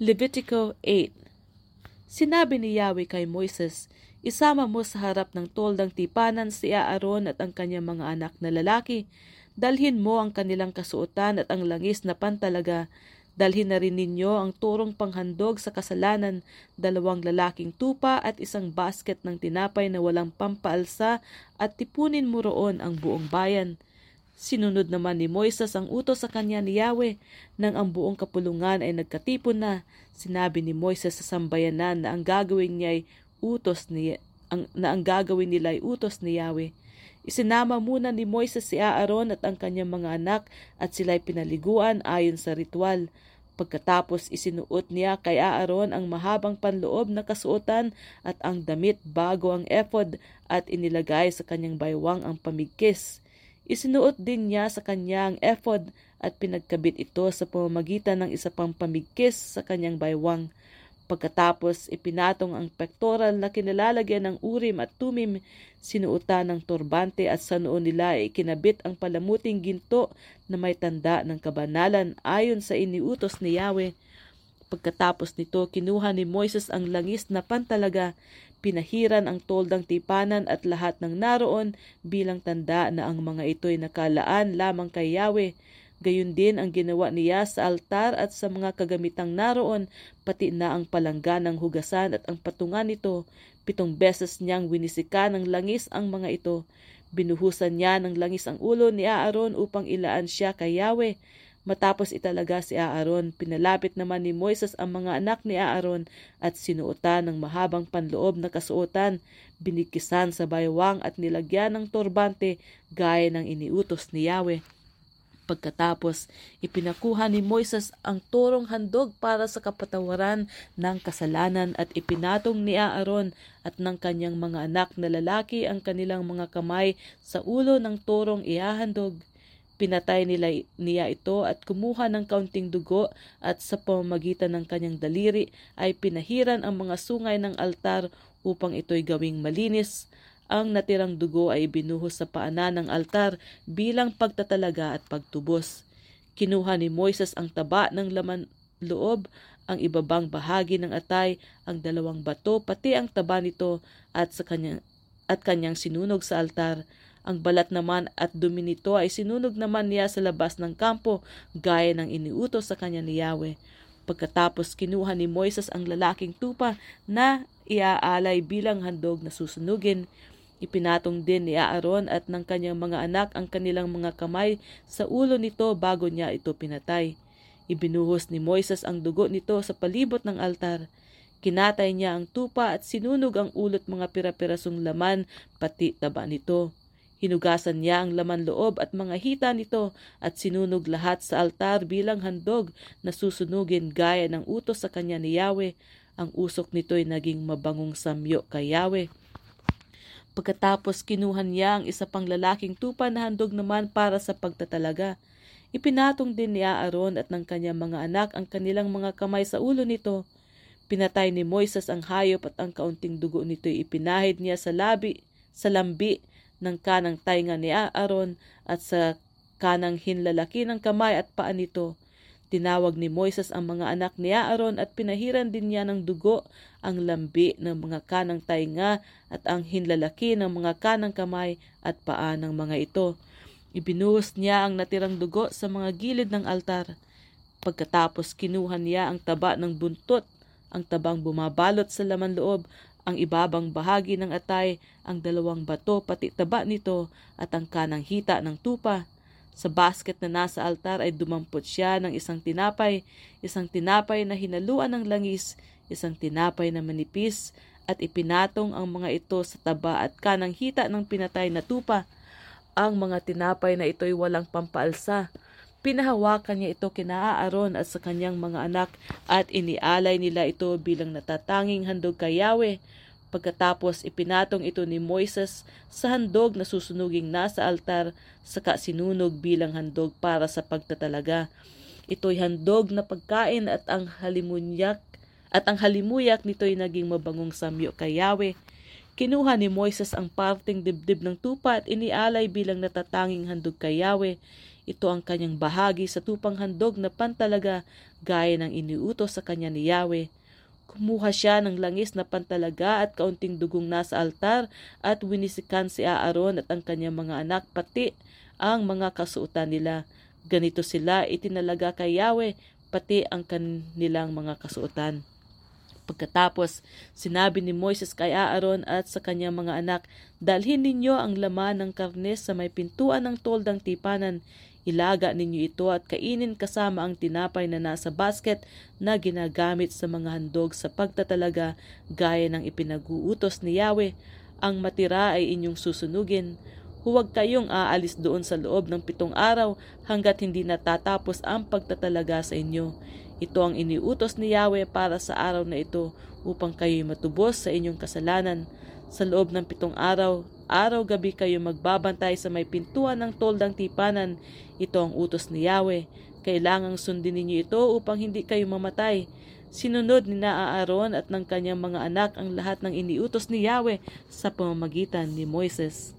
Levitico 8 Sinabi ni Yahweh kay Moises, Isama mo sa harap ng toldang tipanan si Aaron at ang kanyang mga anak na lalaki. Dalhin mo ang kanilang kasuotan at ang langis na pantalaga. Dalhin na rin ninyo ang turong panghandog sa kasalanan, dalawang lalaking tupa at isang basket ng tinapay na walang pampaalsa at tipunin mo roon ang buong bayan. Sinunod naman ni Moises ang utos sa kanya ni Yahweh nang ang buong kapulungan ay nagkatipon na. Sinabi ni Moises sa sambayanan na ang gagawin niya ay utos ni ang, na ang gagawin nila ay utos ni Yahweh. Isinama muna ni Moises si Aaron at ang kanyang mga anak at sila'y pinaliguan ayon sa ritual. Pagkatapos isinuot niya kay Aaron ang mahabang panloob na kasuotan at ang damit bago ang ephod at inilagay sa kanyang baywang ang pamigkis. Isinuot din niya sa kanya ang ephod at pinagkabit ito sa pamamagitan ng isa pang pamigkis sa kanyang baywang. Pagkatapos ipinatong ang pektoral na kinalalagyan ng urim at tumim, sinuutan ng turbante at sa noon nila ay kinabit ang palamuting ginto na may tanda ng kabanalan ayon sa iniutos ni Yahweh. Pagkatapos nito, kinuha ni Moises ang langis na pantalaga, pinahiran ang toldang tipanan at lahat ng naroon bilang tanda na ang mga ito'y nakalaan lamang kay Yahweh. Gayon din ang ginawa niya sa altar at sa mga kagamitang naroon, pati na ang palangga ng hugasan at ang patungan nito. Pitong beses niyang winisika ng langis ang mga ito. Binuhusan niya ng langis ang ulo ni Aaron upang ilaan siya kay Yahweh. Matapos italaga si Aaron, pinalapit naman ni Moises ang mga anak ni Aaron at sinuotan ng mahabang panloob na kasuotan, binikisan sa baywang at nilagyan ng turbante gaya ng iniutos ni Yahweh. Pagkatapos, ipinakuha ni Moises ang turong handog para sa kapatawaran ng kasalanan at ipinatong ni Aaron at ng kanyang mga anak na lalaki ang kanilang mga kamay sa ulo ng turong ihahandog. Pinatay nila niya ito at kumuha ng kaunting dugo at sa pamamagitan ng kanyang daliri ay pinahiran ang mga sungay ng altar upang ito'y gawing malinis ang natirang dugo ay binuhos sa paanan ng altar bilang pagtatalaga at pagtubos. Kinuha ni Moises ang taba ng laman loob, ang ibabang bahagi ng atay, ang dalawang bato, pati ang taba nito at sa kanyang at kanyang sinunog sa altar. Ang balat naman at dumi nito ay sinunog naman niya sa labas ng kampo gaya ng iniutos sa kanya ni Yahweh. Pagkatapos kinuha ni Moises ang lalaking tupa na iaalay bilang handog na susunugin. Ipinatong din ni Aaron at ng kanyang mga anak ang kanilang mga kamay sa ulo nito bago niya ito pinatay. Ibinuhos ni Moises ang dugo nito sa palibot ng altar. Kinatay niya ang tupa at sinunog ang ulot mga pira-pirasong laman pati taba nito. Hinugasan niya ang laman loob at mga hita nito at sinunog lahat sa altar bilang handog na susunugin gaya ng utos sa kanya ni Yahweh. Ang usok nito'y naging mabangong samyo kay Yahweh. Pagkatapos kinuha niya ang isa pang lalaking tupa na handog naman para sa pagtatalaga. Ipinatong din ni Aaron at ng kanyang mga anak ang kanilang mga kamay sa ulo nito. Pinatay ni Moises ang hayop at ang kaunting dugo nito'y ipinahid niya sa labi, sa lambi ng kanang tainga ni Aaron at sa kanang hinlalaki ng kamay at paa nito. Tinawag ni Moises ang mga anak ni Aaron at pinahiran din niya ng dugo ang lambi ng mga kanang tainga at ang hinlalaki ng mga kanang kamay at paa ng mga ito. Ibinuhos niya ang natirang dugo sa mga gilid ng altar. Pagkatapos kinuha niya ang taba ng buntot, ang tabang bumabalot sa laman loob, ang ibabang bahagi ng atay, ang dalawang bato pati taba nito at ang kanang hita ng tupa sa basket na nasa altar ay dumampot siya ng isang tinapay, isang tinapay na hinaluan ng langis, isang tinapay na manipis, at ipinatong ang mga ito sa taba at kanang hita ng pinatay na tupa. Ang mga tinapay na ito'y walang pampaalsa. Pinahawakan niya ito kina Aaron at sa kanyang mga anak at inialay nila ito bilang natatanging handog kay Yahweh Pagkatapos ipinatong ito ni Moises sa handog na susunuging nasa altar saka sinunog bilang handog para sa pagtatalaga. Ito'y handog na pagkain at ang halimunyak at ang halimuyak nito'y naging mabangong samyo kay Yahweh. Kinuha ni Moises ang parting dibdib ng tupa at inialay bilang natatanging handog kay Yahweh. Ito ang kanyang bahagi sa tupang handog na pantalaga gaya ng iniutos sa kanya ni Yahweh. Kumuha siya ng langis na pantalaga at kaunting dugong nasa altar at winisikan si Aaron at ang kanyang mga anak pati ang mga kasuotan nila. Ganito sila itinalaga kay Yahweh pati ang kanilang mga kasuotan. Pagkatapos, sinabi ni Moises kay Aaron at sa kanyang mga anak, Dalhin ninyo ang laman ng karne sa may pintuan ng toldang tipanan. Ilaga ninyo ito at kainin kasama ang tinapay na nasa basket na ginagamit sa mga handog sa pagtatalaga gaya ng ipinag-uutos ni Yahweh. Ang matira ay inyong susunugin. Huwag kayong aalis doon sa loob ng pitong araw hanggat hindi natatapos ang pagtatalaga sa inyo. Ito ang iniutos ni Yahweh para sa araw na ito upang kayo'y matubos sa inyong kasalanan. Sa loob ng pitong araw, araw-gabi kayo magbabantay sa may pintuan ng toldang tipanan. Ito ang utos ni Yahweh. Kailangang sundin ninyo ito upang hindi kayo mamatay. Sinunod ni Naaaron at ng kanyang mga anak ang lahat ng iniutos ni Yahweh sa pamamagitan ni Moises.